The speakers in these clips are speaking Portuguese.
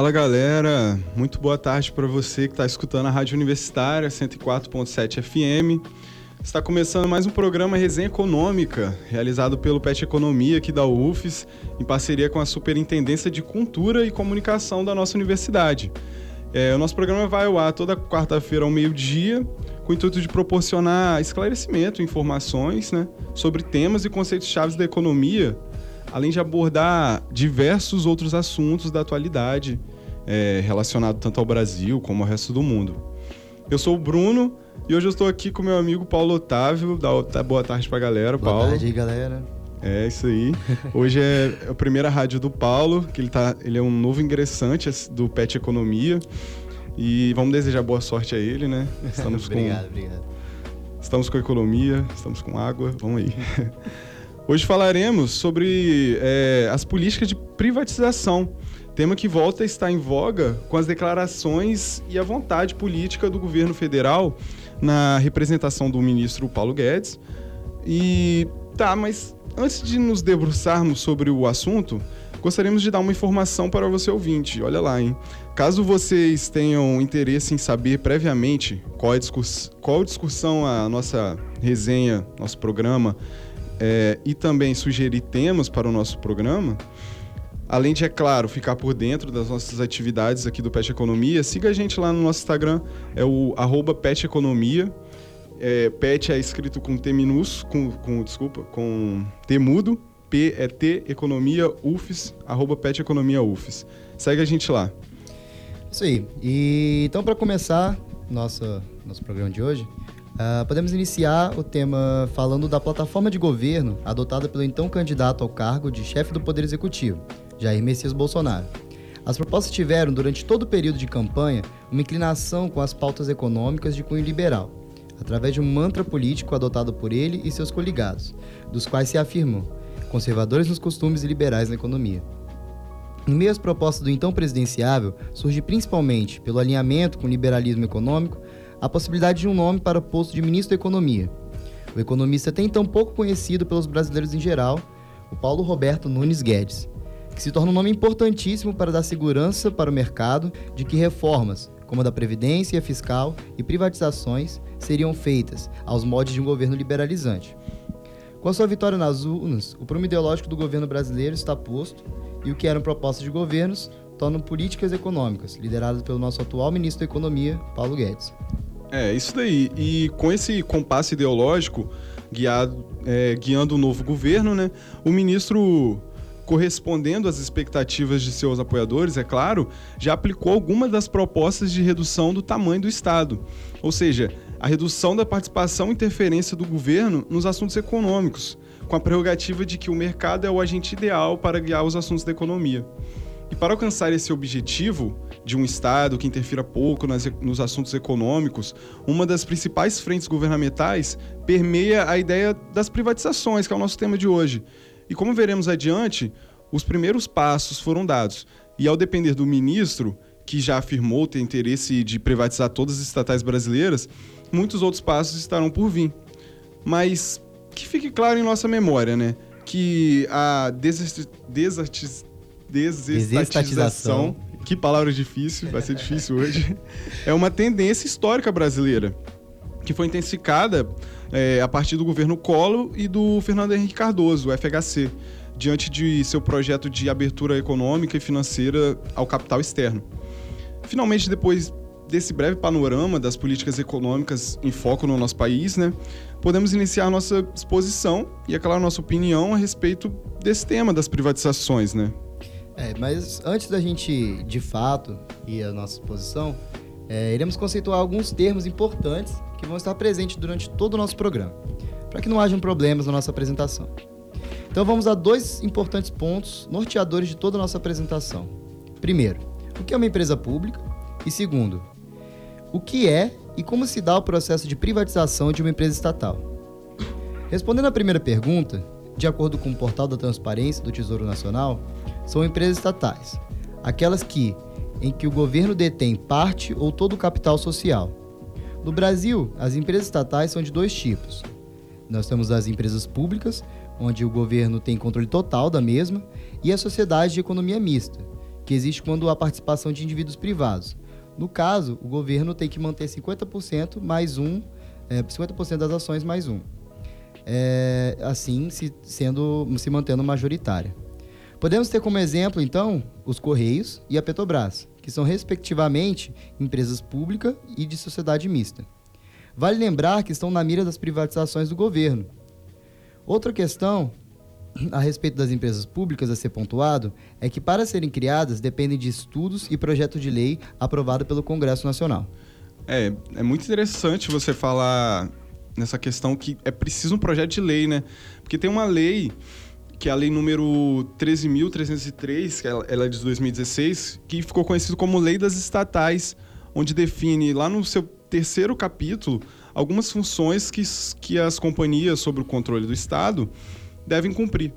Fala galera, muito boa tarde para você que está escutando a Rádio Universitária 104.7 FM. Está começando mais um programa Resenha Econômica, realizado pelo PET Economia aqui da UFES, em parceria com a Superintendência de Cultura e Comunicação da nossa universidade. É, o nosso programa vai ao ar toda quarta-feira ao meio-dia, com o intuito de proporcionar esclarecimento, informações né, sobre temas e conceitos chaves da economia além de abordar diversos outros assuntos da atualidade é, relacionado tanto ao Brasil como ao resto do mundo. Eu sou o Bruno e hoje eu estou aqui com meu amigo Paulo Otávio. Dá, boa tarde para a galera, boa Paulo. Boa tarde, galera. É isso aí. Hoje é a primeira rádio do Paulo, que ele, tá, ele é um novo ingressante do PET Economia. E vamos desejar boa sorte a ele, né? Estamos obrigado, com, obrigado. Estamos com economia, estamos com água, vamos aí. Hoje falaremos sobre é, as políticas de privatização, tema que volta a estar em voga com as declarações e a vontade política do governo federal na representação do ministro Paulo Guedes. E tá, mas antes de nos debruçarmos sobre o assunto, gostaríamos de dar uma informação para você ouvinte. Olha lá, hein? Caso vocês tenham interesse em saber previamente qual, é qual discussão a nossa resenha, nosso programa é, e também sugerir temas para o nosso programa, além de, é claro, ficar por dentro das nossas atividades aqui do Pet Economia, siga a gente lá no nosso Instagram, é o arroba Pet Economia. É, pet é escrito com T minúsculo, com, com, desculpa, com T mudo, P é T Economia UFES, arroba Pet Economia UFES. Segue a gente lá. Isso aí. E então, para começar nosso, nosso programa de hoje, Uh, podemos iniciar o tema falando da plataforma de governo adotada pelo então candidato ao cargo de chefe do Poder Executivo, Jair Messias Bolsonaro. As propostas tiveram, durante todo o período de campanha, uma inclinação com as pautas econômicas de cunho liberal, através de um mantra político adotado por ele e seus coligados, dos quais se afirmam conservadores nos costumes e liberais na economia. Em meio às propostas do então presidenciável, surge principalmente, pelo alinhamento com o liberalismo econômico, a possibilidade de um nome para o posto de ministro da Economia. O economista até então pouco conhecido pelos brasileiros em geral, o Paulo Roberto Nunes Guedes, que se torna um nome importantíssimo para dar segurança para o mercado de que reformas, como a da Previdência Fiscal e privatizações, seriam feitas aos moldes de um governo liberalizante. Com a sua vitória nas urnas, o prumo ideológico do governo brasileiro está posto e o que eram propostas de governos tornam políticas econômicas, lideradas pelo nosso atual ministro da Economia, Paulo Guedes. É, isso daí. E com esse compasso ideológico guiado, é, guiando o novo governo, né, o ministro correspondendo às expectativas de seus apoiadores, é claro, já aplicou algumas das propostas de redução do tamanho do Estado. Ou seja, a redução da participação e interferência do governo nos assuntos econômicos, com a prerrogativa de que o mercado é o agente ideal para guiar os assuntos da economia. E para alcançar esse objetivo de um Estado que interfira pouco nas, nos assuntos econômicos, uma das principais frentes governamentais permeia a ideia das privatizações, que é o nosso tema de hoje. E como veremos adiante, os primeiros passos foram dados. E ao depender do ministro, que já afirmou ter interesse de privatizar todas as estatais brasileiras, muitos outros passos estarão por vir. Mas que fique claro em nossa memória, né? Que a desestatização, que palavra difícil, vai ser difícil hoje, é uma tendência histórica brasileira que foi intensificada é, a partir do governo Collor e do Fernando Henrique Cardoso, o FHC, diante de seu projeto de abertura econômica e financeira ao capital externo. Finalmente, depois desse breve panorama das políticas econômicas em foco no nosso país, né, podemos iniciar nossa exposição e, claro, nossa opinião a respeito desse tema das privatizações, né? É, mas antes da gente, de fato, ir à nossa exposição, é, iremos conceituar alguns termos importantes que vão estar presentes durante todo o nosso programa, para que não hajam problemas na nossa apresentação. Então vamos a dois importantes pontos norteadores de toda a nossa apresentação. Primeiro, o que é uma empresa pública? E segundo, o que é e como se dá o processo de privatização de uma empresa estatal? Respondendo à primeira pergunta, de acordo com o portal da Transparência do Tesouro Nacional, são empresas estatais, aquelas que em que o governo detém parte ou todo o capital social. No Brasil, as empresas estatais são de dois tipos. Nós temos as empresas públicas, onde o governo tem controle total da mesma, e a sociedade de economia mista, que existe quando há participação de indivíduos privados. No caso, o governo tem que manter 50% mais um, é, 50% das ações mais um. É, assim, se, sendo, se mantendo majoritária. Podemos ter como exemplo, então, os Correios e a Petrobras, que são, respectivamente, empresas públicas e de sociedade mista. Vale lembrar que estão na mira das privatizações do governo. Outra questão a respeito das empresas públicas a ser pontuado é que, para serem criadas, dependem de estudos e projeto de lei aprovado pelo Congresso Nacional. É, é muito interessante você falar nessa questão que é preciso um projeto de lei, né? Porque tem uma lei, que é a lei número 13.303, que ela é de 2016, que ficou conhecido como Lei das Estatais, onde define lá no seu terceiro capítulo algumas funções que, que as companhias sob o controle do Estado devem cumprir.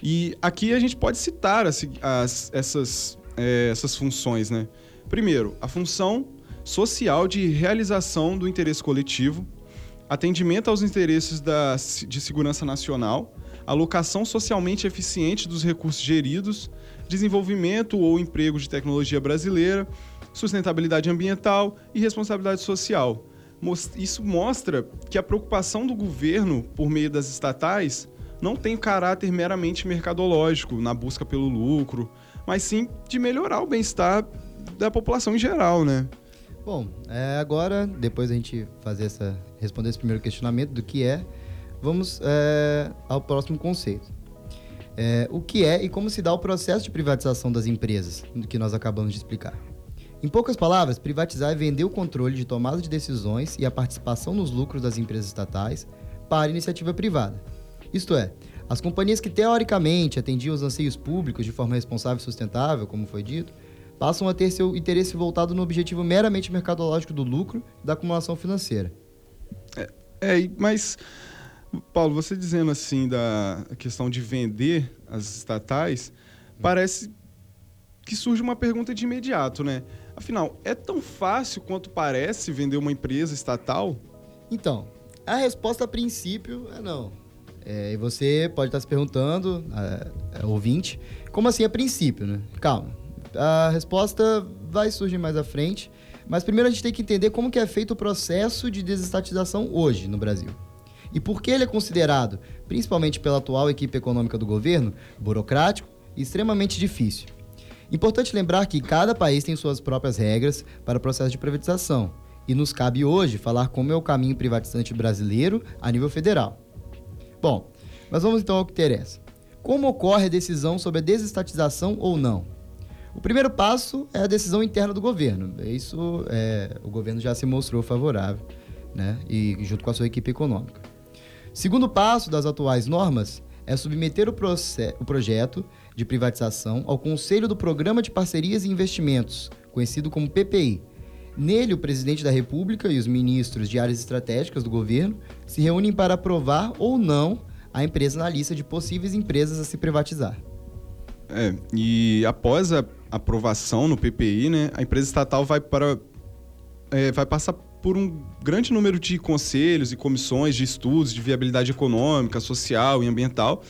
E aqui a gente pode citar as, as, essas, é, essas funções, né? Primeiro, a função social de realização do interesse coletivo, atendimento aos interesses da, de segurança nacional, alocação socialmente eficiente dos recursos geridos, desenvolvimento ou emprego de tecnologia brasileira, sustentabilidade ambiental e responsabilidade social. Isso mostra que a preocupação do governo por meio das estatais não tem caráter meramente mercadológico, na busca pelo lucro, mas sim de melhorar o bem-estar da população em geral, né? Bom, é, agora, depois a gente fazer essa, responder esse primeiro questionamento do que é, vamos é, ao próximo conceito. É, o que é e como se dá o processo de privatização das empresas, que nós acabamos de explicar. Em poucas palavras, privatizar é vender o controle de tomada de decisões e a participação nos lucros das empresas estatais para iniciativa privada. Isto é, as companhias que teoricamente atendiam os anseios públicos de forma responsável e sustentável, como foi dito, passam a ter seu interesse voltado no objetivo meramente mercadológico do lucro e da acumulação financeira. É, é, mas, Paulo, você dizendo assim da questão de vender as estatais, parece que surge uma pergunta de imediato, né? Afinal, é tão fácil quanto parece vender uma empresa estatal? Então, a resposta a princípio é não. É, e você pode estar se perguntando, é, é, ouvinte, como assim a princípio, né? Calma. A resposta vai surgir mais à frente, mas primeiro a gente tem que entender como que é feito o processo de desestatização hoje no Brasil. E por que ele é considerado, principalmente pela atual equipe econômica do governo, burocrático e extremamente difícil. Importante lembrar que cada país tem suas próprias regras para o processo de privatização, e nos cabe hoje falar como é o caminho privatizante brasileiro a nível federal. Bom, mas vamos então ao que interessa. Como ocorre a decisão sobre a desestatização ou não? O primeiro passo é a decisão interna do governo. Isso é, o governo já se mostrou favorável, né? E junto com a sua equipe econômica. Segundo passo das atuais normas é submeter o, o projeto de privatização ao Conselho do Programa de Parcerias e Investimentos, conhecido como PPI, Nele, o presidente da República e os ministros de áreas estratégicas do governo se reúnem para aprovar ou não a empresa na lista de possíveis empresas a se privatizar. É, e após a aprovação no PPI, né, a empresa estatal vai para é, vai passar por um grande número de conselhos e comissões de estudos de viabilidade econômica, social e ambiental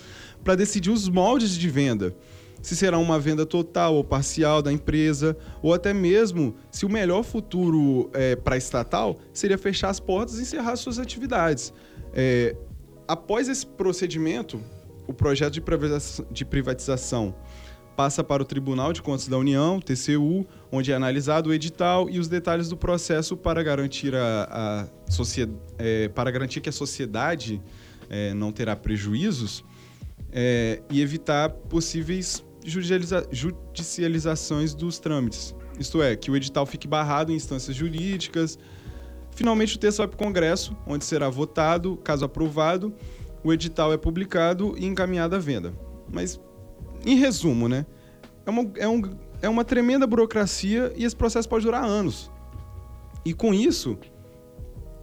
para decidir os moldes de venda se será uma venda total ou parcial da empresa, ou até mesmo se o melhor futuro é, para a estatal seria fechar as portas e encerrar suas atividades. É, após esse procedimento, o projeto de privatização, de privatização passa para o Tribunal de Contas da União, TCU, onde é analisado o edital e os detalhes do processo para garantir, a, a é, para garantir que a sociedade é, não terá prejuízos é, e evitar possíveis judicializações dos trâmites. Isto é, que o edital fique barrado em instâncias jurídicas. Finalmente, o texto vai para o Congresso, onde será votado, caso aprovado, o edital é publicado e encaminhado à venda. Mas, em resumo, né? É uma, é, um, é uma tremenda burocracia e esse processo pode durar anos. E com isso,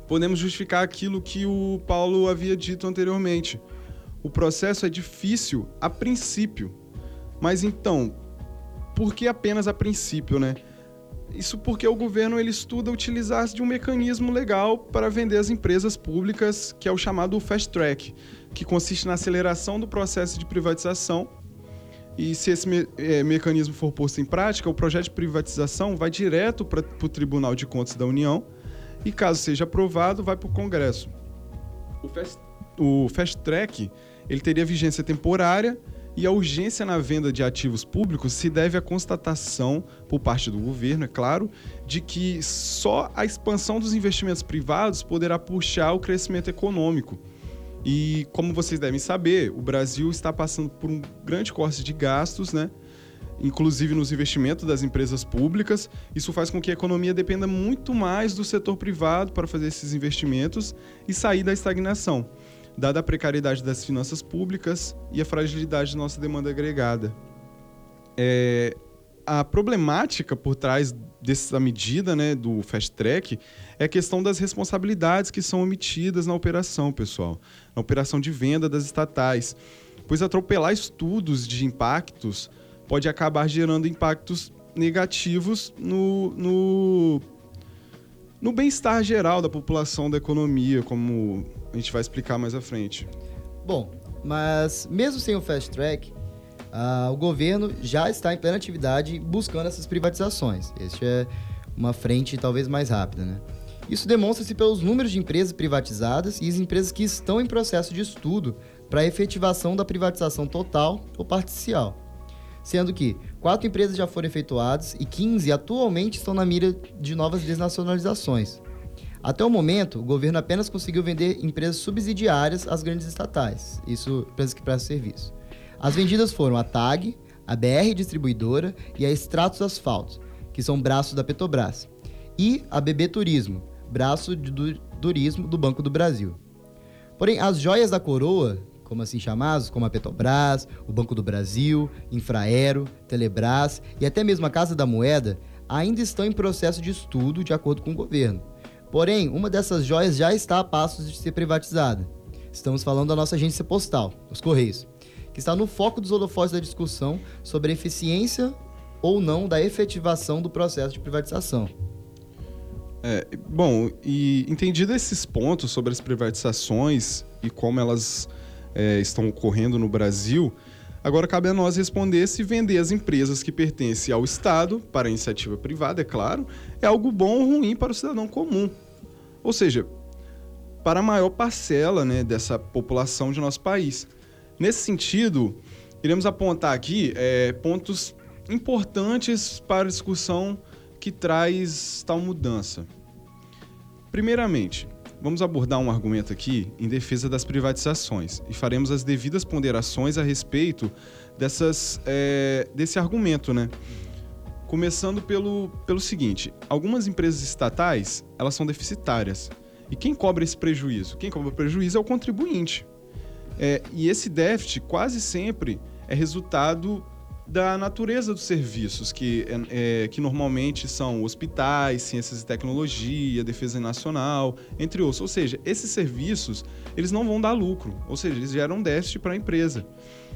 podemos justificar aquilo que o Paulo havia dito anteriormente. O processo é difícil a princípio, mas então, por que apenas a princípio, né? Isso porque o governo ele estuda utilizar-se de um mecanismo legal para vender as empresas públicas, que é o chamado fast track, que consiste na aceleração do processo de privatização E se esse me é, mecanismo for posto em prática, o projeto de privatização vai direto para o Tribunal de Contas da União e, caso seja aprovado, vai para o Congresso. O fast, o fast Track ele teria vigência temporária e a urgência na venda de ativos públicos se deve à constatação, por parte do governo, é claro, de que só a expansão dos investimentos privados poderá puxar o crescimento econômico. E como vocês devem saber, o Brasil está passando por um grande corte de gastos, né? inclusive nos investimentos das empresas públicas. Isso faz com que a economia dependa muito mais do setor privado para fazer esses investimentos e sair da estagnação dada a precariedade das finanças públicas e a fragilidade de nossa demanda agregada. É, a problemática por trás dessa medida né, do fast track é a questão das responsabilidades que são omitidas na operação, pessoal, na operação de venda das estatais, pois atropelar estudos de impactos pode acabar gerando impactos negativos no, no, no bem-estar geral da população, da economia, como a gente vai explicar mais à frente. Bom, mas mesmo sem o fast track, uh, o governo já está em plena atividade buscando essas privatizações. Este é uma frente talvez mais rápida, né? Isso demonstra-se pelos números de empresas privatizadas e as empresas que estão em processo de estudo para a efetivação da privatização total ou parcial. Sendo que quatro empresas já foram efetuadas e 15 atualmente estão na mira de novas desnacionalizações. Até o momento, o governo apenas conseguiu vender empresas subsidiárias às grandes estatais, isso empresas que prestam serviço. As vendidas foram a TAG, a BR Distribuidora e a Extratos Asfaltos, que são braços da Petrobras, e a BB Turismo, braço do turismo do Banco do Brasil. Porém, as joias da coroa, como assim chamados, como a Petrobras, o Banco do Brasil, Infraero, Telebrás e até mesmo a Casa da Moeda, ainda estão em processo de estudo de acordo com o governo Porém, uma dessas joias já está a passos de ser privatizada. Estamos falando da nossa agência postal, os Correios, que está no foco dos holofotes da discussão sobre a eficiência ou não da efetivação do processo de privatização. É, bom, e entendido esses pontos sobre as privatizações e como elas é, estão ocorrendo no Brasil, agora cabe a nós responder se vender as empresas que pertencem ao Estado, para iniciativa privada, é claro, é algo bom ou ruim para o cidadão comum. Ou seja, para a maior parcela né, dessa população de nosso país. Nesse sentido, iremos apontar aqui é, pontos importantes para a discussão que traz tal mudança. Primeiramente, vamos abordar um argumento aqui em defesa das privatizações e faremos as devidas ponderações a respeito dessas, é, desse argumento, né? Começando pelo, pelo seguinte: algumas empresas estatais elas são deficitárias. E quem cobra esse prejuízo? Quem cobra o prejuízo é o contribuinte. É, e esse déficit quase sempre é resultado da natureza dos serviços, que, é, é, que normalmente são hospitais, ciências e tecnologia, defesa nacional, entre outros. Ou seja, esses serviços eles não vão dar lucro, ou seja, eles geram déficit para a empresa.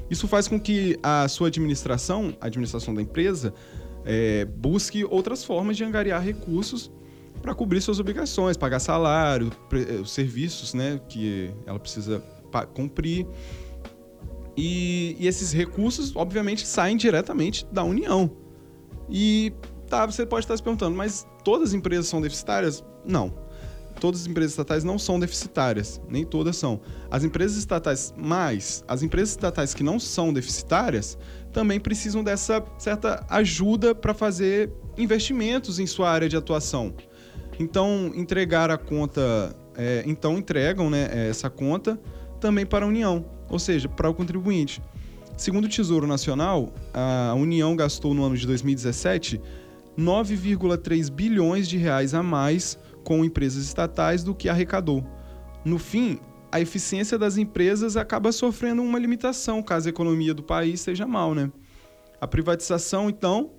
Isso faz com que a sua administração, a administração da empresa, é, busque outras formas de angariar recursos para cobrir suas obrigações, pagar salário, é, os serviços né, que ela precisa cumprir. E, e, esses recursos, obviamente, saem diretamente da União. E tá, você pode estar se perguntando, mas todas as empresas são deficitárias? Não. Todas as empresas estatais não são deficitárias, nem todas são. As empresas estatais, mas as empresas estatais que não são deficitárias, também precisam dessa certa ajuda para fazer investimentos em sua área de atuação. Então, entregar a conta, é, então entregam né, essa conta também para a União, ou seja, para o contribuinte. Segundo o Tesouro Nacional, a União gastou no ano de 2017 9,3 bilhões de reais a mais com empresas estatais do que arrecadou. No fim, a eficiência das empresas acaba sofrendo uma limitação caso a economia do país seja mal, né? A privatização, então,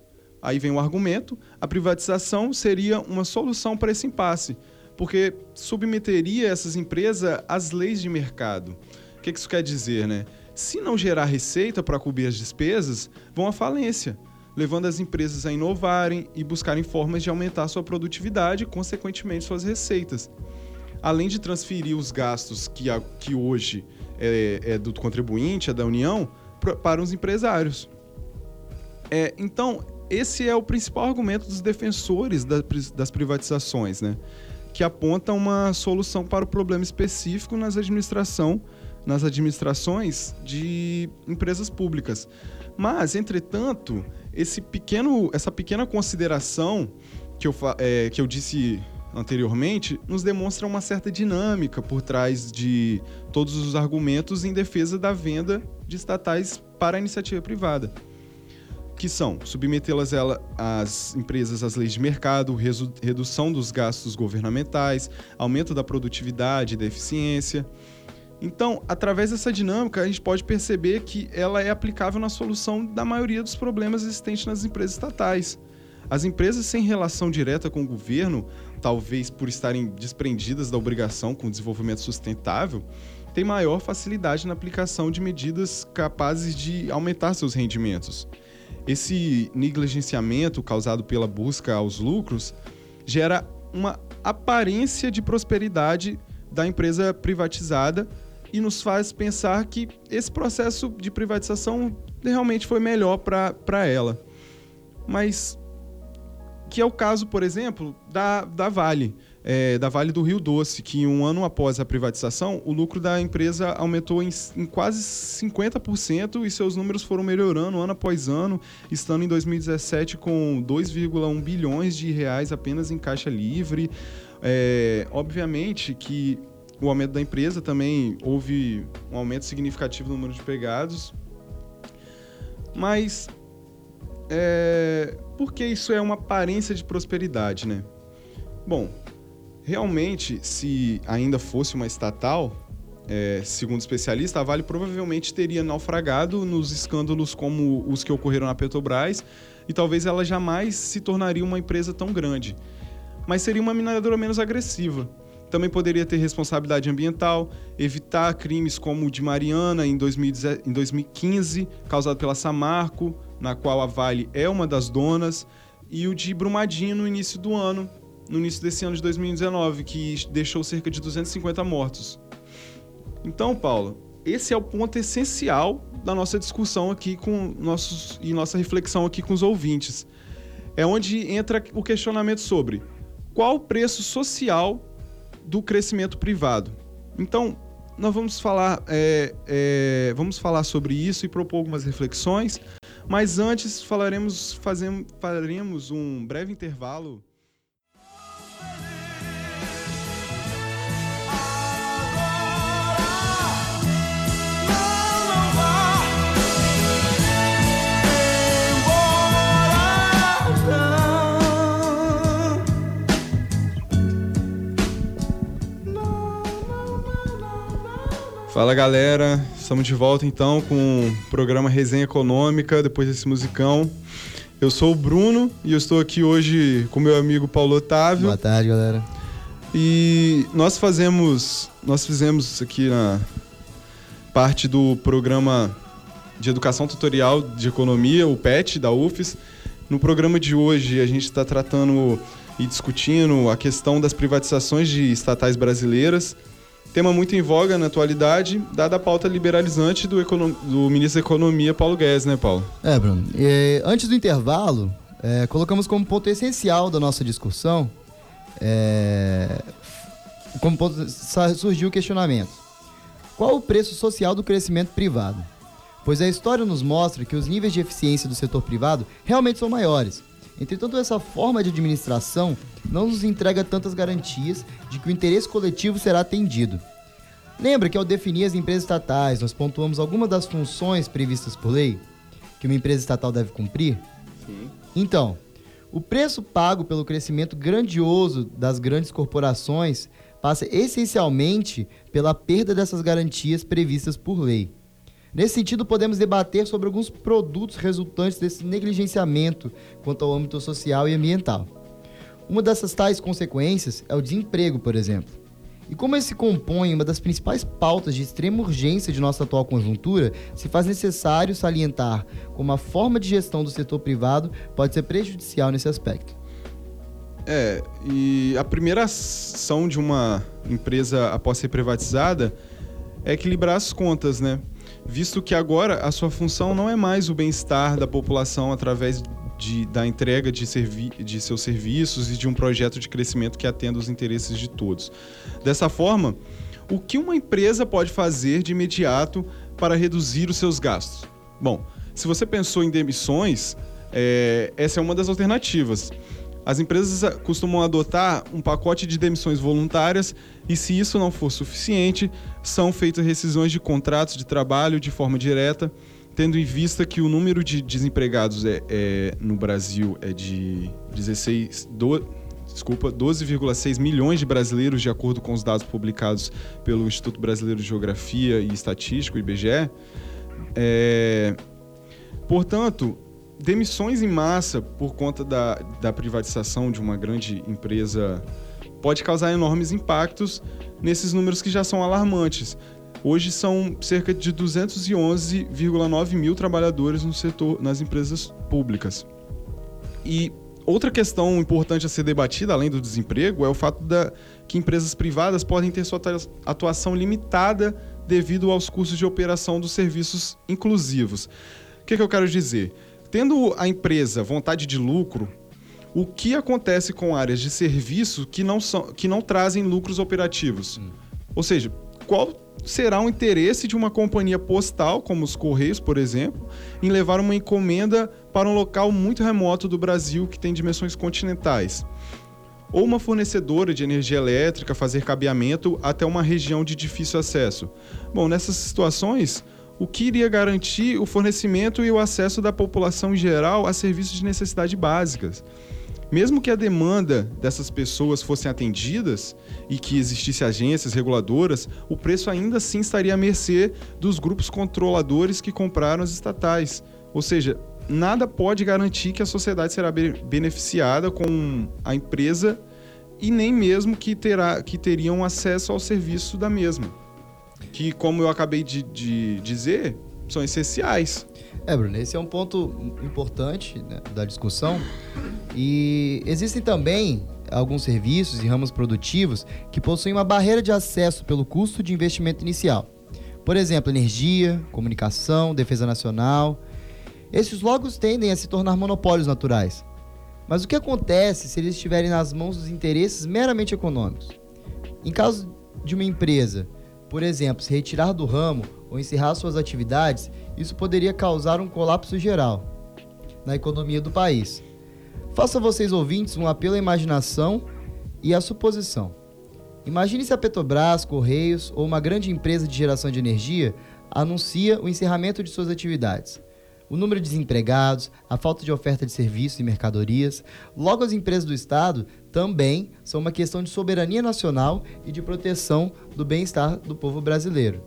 aí vem o argumento, a privatização seria uma solução para esse impasse, porque submeteria essas empresas às leis de mercado. O que isso quer dizer, né? Se não gerar receita para cobrir as despesas, vão à falência, levando as empresas a inovarem e buscarem formas de aumentar sua produtividade e, consequentemente, suas receitas além de transferir os gastos que, a, que hoje é, é do contribuinte, é da União, para os empresários. É, então, esse é o principal argumento dos defensores das privatizações, né? Que aponta uma solução para o problema específico nas administração, nas administrações de empresas públicas. Mas, entretanto, esse pequeno, essa pequena consideração que eu, é, que eu disse anteriormente nos demonstra uma certa dinâmica por trás de todos os argumentos em defesa da venda de estatais para a iniciativa privada que são submetê-las às empresas às leis de mercado, redução dos gastos governamentais, aumento da produtividade e da eficiência. Então, através dessa dinâmica, a gente pode perceber que ela é aplicável na solução da maioria dos problemas existentes nas empresas estatais. As empresas sem relação direta com o governo, talvez por estarem desprendidas da obrigação com o desenvolvimento sustentável, têm maior facilidade na aplicação de medidas capazes de aumentar seus rendimentos. Esse negligenciamento causado pela busca aos lucros gera uma aparência de prosperidade da empresa privatizada e nos faz pensar que esse processo de privatização realmente foi melhor para ela. Mas que é o caso, por exemplo, da, da Vale é, da Vale do Rio Doce, que um ano após a privatização, o lucro da empresa aumentou em, em quase 50% e seus números foram melhorando ano após ano, estando em 2017 com 2,1 bilhões de reais apenas em caixa livre. É, obviamente que o aumento da empresa também houve um aumento significativo no número de empregados, mas é, porque isso é uma aparência de prosperidade, né? Bom, Realmente, se ainda fosse uma estatal, é, segundo especialista, a Vale provavelmente teria naufragado nos escândalos como os que ocorreram na Petrobras e talvez ela jamais se tornaria uma empresa tão grande. Mas seria uma mineradora menos agressiva. Também poderia ter responsabilidade ambiental, evitar crimes como o de Mariana em, 2015, causado pela Samarco, na qual a Vale é uma das donas, e o de Brumadinho no início do ano, no início desse ano de 2019, que deixou cerca de 250 mortos. Então, Paulo, esse é o ponto essencial da nossa discussão aqui com nossos e nossa reflexão aqui com os ouvintes. É onde entra o questionamento sobre qual o preço social do crescimento privado. Então, nós vamos falar, é, é, vamos falar sobre isso e propor algumas reflexões, mas antes falaremos, fazemos, faremos um breve intervalo Fala galera, estamos de volta então com o programa Resenha Econômica, depois desse musicão. Eu sou o Bruno e eu estou aqui hoje com meu amigo Paulo Otávio. Boa tarde, galera. E nós fazemos, nós fizemos aqui na parte do programa de educação tutorial de economia, o PET da UFES. No programa de hoje a gente está tratando e discutindo a questão das privatizações de estatais brasileiras tema muito em voga na atualidade, dada a pauta liberalizante do, do ministro da Economia, Paulo Guedes, né, Paulo? É, Bruno. E, antes do intervalo, é, colocamos como ponto essencial da nossa discussão, é, como ponto, surgiu o questionamento. Qual o preço social do crescimento privado? Pois a história nos mostra que os níveis de eficiência do setor privado realmente são maiores Entretanto, essa forma de administração não nos entrega tantas garantias de que o interesse coletivo será atendido. Lembra que ao definir as empresas estatais, nós pontuamos algumas das funções previstas por lei que uma empresa estatal deve cumprir? Sim. Então, o preço pago pelo crescimento grandioso das grandes corporações passa essencialmente pela perda dessas garantias previstas por lei. Nesse sentido, podemos debater sobre alguns produtos resultantes desse negligenciamento quanto ao âmbito social e ambiental. Uma dessas tais consequências é o desemprego, por exemplo. E como esse compõe uma das principais pautas de extrema urgência de nossa atual conjuntura, se faz necessário salientar como a forma de gestão do setor privado pode ser prejudicial nesse aspecto. É, e a primeira ação de uma empresa após ser privatizada é equilibrar as contas, né? Visto que agora a sua função não é mais o bem-estar da população através de, da entrega de, servi de seus serviços e de um projeto de crescimento que atenda os interesses de todos. Dessa forma, o que uma empresa pode fazer de imediato para reduzir os seus gastos? Bom, se você pensou em demissões, é, essa é uma das alternativas. As empresas costumam adotar um pacote de demissões voluntárias e, se isso não for suficiente, são feitas rescisões de contratos de trabalho de forma direta, tendo em vista que o número de desempregados é, é no Brasil é de 16, do, desculpa, 12,6 milhões de brasileiros, de acordo com os dados publicados pelo Instituto Brasileiro de Geografia e Estatística, IBGE. É, portanto, demissões em massa por conta da, da privatização de uma grande empresa pode causar enormes impactos nesses números que já são alarmantes. Hoje são cerca de 211,9 mil trabalhadores no setor, nas empresas públicas. E outra questão importante a ser debatida, além do desemprego, é o fato da, que empresas privadas podem ter sua atuação limitada devido aos custos de operação dos serviços inclusivos. O que, que eu quero dizer? Tendo a empresa vontade de lucro, o que acontece com áreas de serviço que não, são, que não trazem lucros operativos? Hum. Ou seja, qual será o interesse de uma companhia postal, como os Correios, por exemplo, em levar uma encomenda para um local muito remoto do Brasil que tem dimensões continentais? Ou uma fornecedora de energia elétrica fazer cabeamento até uma região de difícil acesso? Bom, nessas situações, o que iria garantir o fornecimento e o acesso da população em geral a serviços de necessidade básicas. Mesmo que a demanda dessas pessoas fossem atendidas e que existissem agências reguladoras, o preço ainda assim estaria à mercê dos grupos controladores que compraram as estatais. Ou seja, nada pode garantir que a sociedade será beneficiada com a empresa e nem mesmo que, terá, que teriam acesso ao serviço da mesma que, como eu acabei de, de dizer, são essenciais. É, Bruno, esse é um ponto importante né, da discussão. E existem também alguns serviços e ramos produtivos que possuem uma barreira de acesso pelo custo de investimento inicial. Por exemplo, energia, comunicação, defesa nacional. Esses logos tendem a se tornar monopólios naturais. Mas o que acontece se eles estiverem nas mãos dos interesses meramente econômicos? Em caso de uma empresa por exemplo, se retirar do ramo ou encerrar suas atividades, isso poderia causar um colapso geral na economia do país. Faça vocês ouvintes um apelo à imaginação e à suposição. Imagine se a Petrobras, Correios ou uma grande empresa de geração de energia anuncia o encerramento de suas atividades o número de desempregados, a falta de oferta de serviços e mercadorias. Logo, as empresas do Estado também são uma questão de soberania nacional e de proteção do bem-estar do povo brasileiro.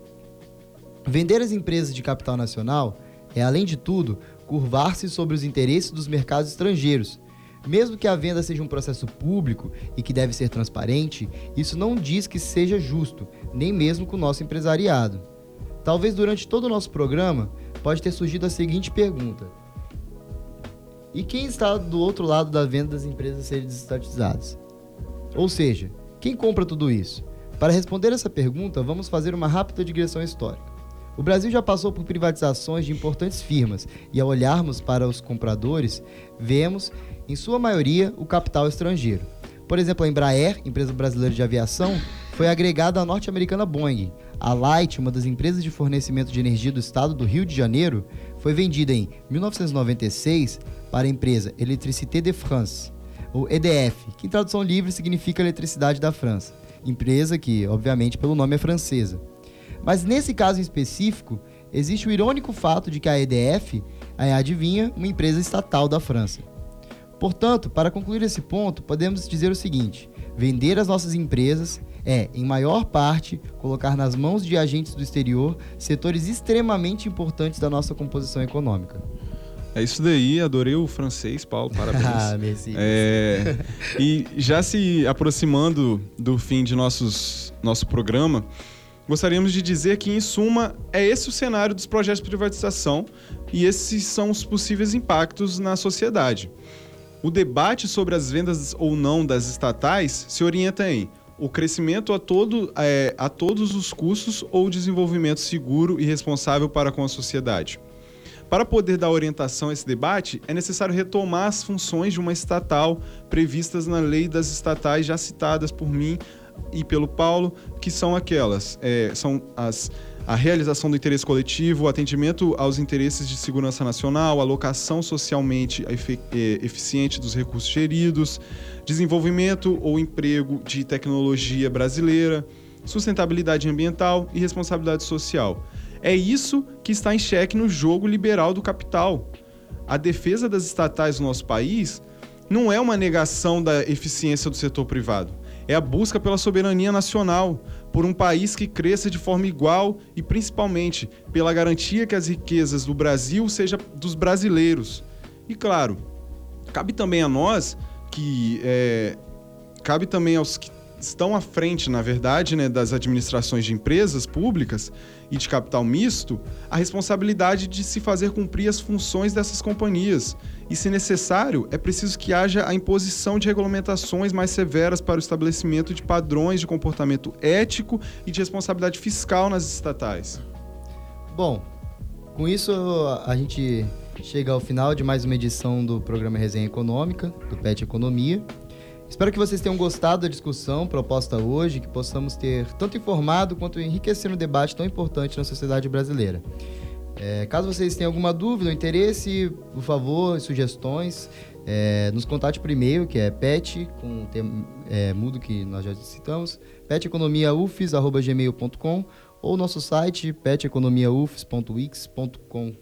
Vender as empresas de capital nacional é, além de tudo, curvar-se sobre os interesses dos mercados estrangeiros. Mesmo que a venda seja um processo público e que deve ser transparente, isso não diz que seja justo, nem mesmo com o nosso empresariado. Talvez durante todo o nosso programa pode ter surgido a seguinte pergunta: E quem está do outro lado da venda das empresas serem desestatizadas? Ou seja, quem compra tudo isso? Para responder essa pergunta, vamos fazer uma rápida digressão histórica. O Brasil já passou por privatizações de importantes firmas e, ao olharmos para os compradores, vemos, em sua maioria, o capital estrangeiro. Por exemplo, a Embraer, empresa brasileira de aviação, foi agregada à norte-americana Boeing. A Light, uma das empresas de fornecimento de energia do estado do Rio de Janeiro, foi vendida em 1996 para a empresa Electricité de France, ou EDF, que em tradução livre significa Eletricidade da França. Empresa que, obviamente, pelo nome é francesa. Mas nesse caso em específico, existe o irônico fato de que a EDF é, adivinha, uma empresa estatal da França. Portanto, para concluir esse ponto, podemos dizer o seguinte: vender as nossas empresas é, em maior parte, colocar nas mãos de agentes do exterior setores extremamente importantes da nossa composição econômica. É isso daí, adorei o francês, Paulo, parabéns. ah, merci. É, e já se aproximando do fim de nossos, nosso programa, gostaríamos de dizer que, em suma, é esse o cenário dos projetos de privatização e esses são os possíveis impactos na sociedade. O debate sobre as vendas ou não das estatais se orienta em o crescimento a, todo, é, a todos os custos ou desenvolvimento seguro e responsável para com a sociedade. Para poder dar orientação a esse debate, é necessário retomar as funções de uma estatal previstas na lei das estatais já citadas por mim e pelo Paulo, que são aquelas, é, são as a realização do interesse coletivo, o atendimento aos interesses de segurança nacional, alocação socialmente é, eficiente dos recursos geridos, desenvolvimento ou emprego de tecnologia brasileira, sustentabilidade ambiental e responsabilidade social. É isso que está em xeque no jogo liberal do capital. A defesa das estatais no nosso país não é uma negação da eficiência do setor privado, é a busca pela soberania nacional, por um país que cresça de forma igual e principalmente pela garantia que as riquezas do Brasil sejam dos brasileiros. E claro, cabe também a nós que é, cabe também aos que estão à frente, na verdade, né, das administrações de empresas públicas e de capital misto, a responsabilidade de se fazer cumprir as funções dessas companhias. E, se necessário, é preciso que haja a imposição de regulamentações mais severas para o estabelecimento de padrões de comportamento ético e de responsabilidade fiscal nas estatais. Bom, com isso a gente chega ao final de mais uma edição do programa Resenha Econômica, do PET Economia. Espero que vocês tenham gostado da discussão proposta hoje, que possamos ter tanto informado quanto enriquecido um debate tão importante na sociedade brasileira. É, caso vocês tenham alguma dúvida ou interesse, por favor, sugestões, é, nos contate por e-mail, que é pet, com o termo é, mudo que nós já citamos, peteconomiaufes.gmail.com ou nosso site peteconomiaufes.wix.com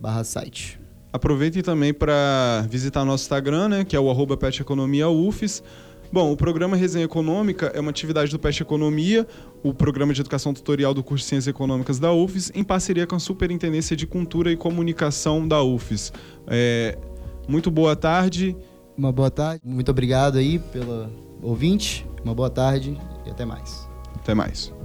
barra site. Aproveitem também para visitar nosso Instagram, né, que é o arroba peteconomiaufes. Bom, o programa Resenha Econômica é uma atividade do Peste Economia, o programa de educação tutorial do curso de Ciências Econômicas da UFES, em parceria com a Superintendência de Cultura e Comunicação da UFES. É, muito boa tarde. Uma boa tarde. Muito obrigado aí pelo ouvinte. Uma boa tarde e até mais. Até mais.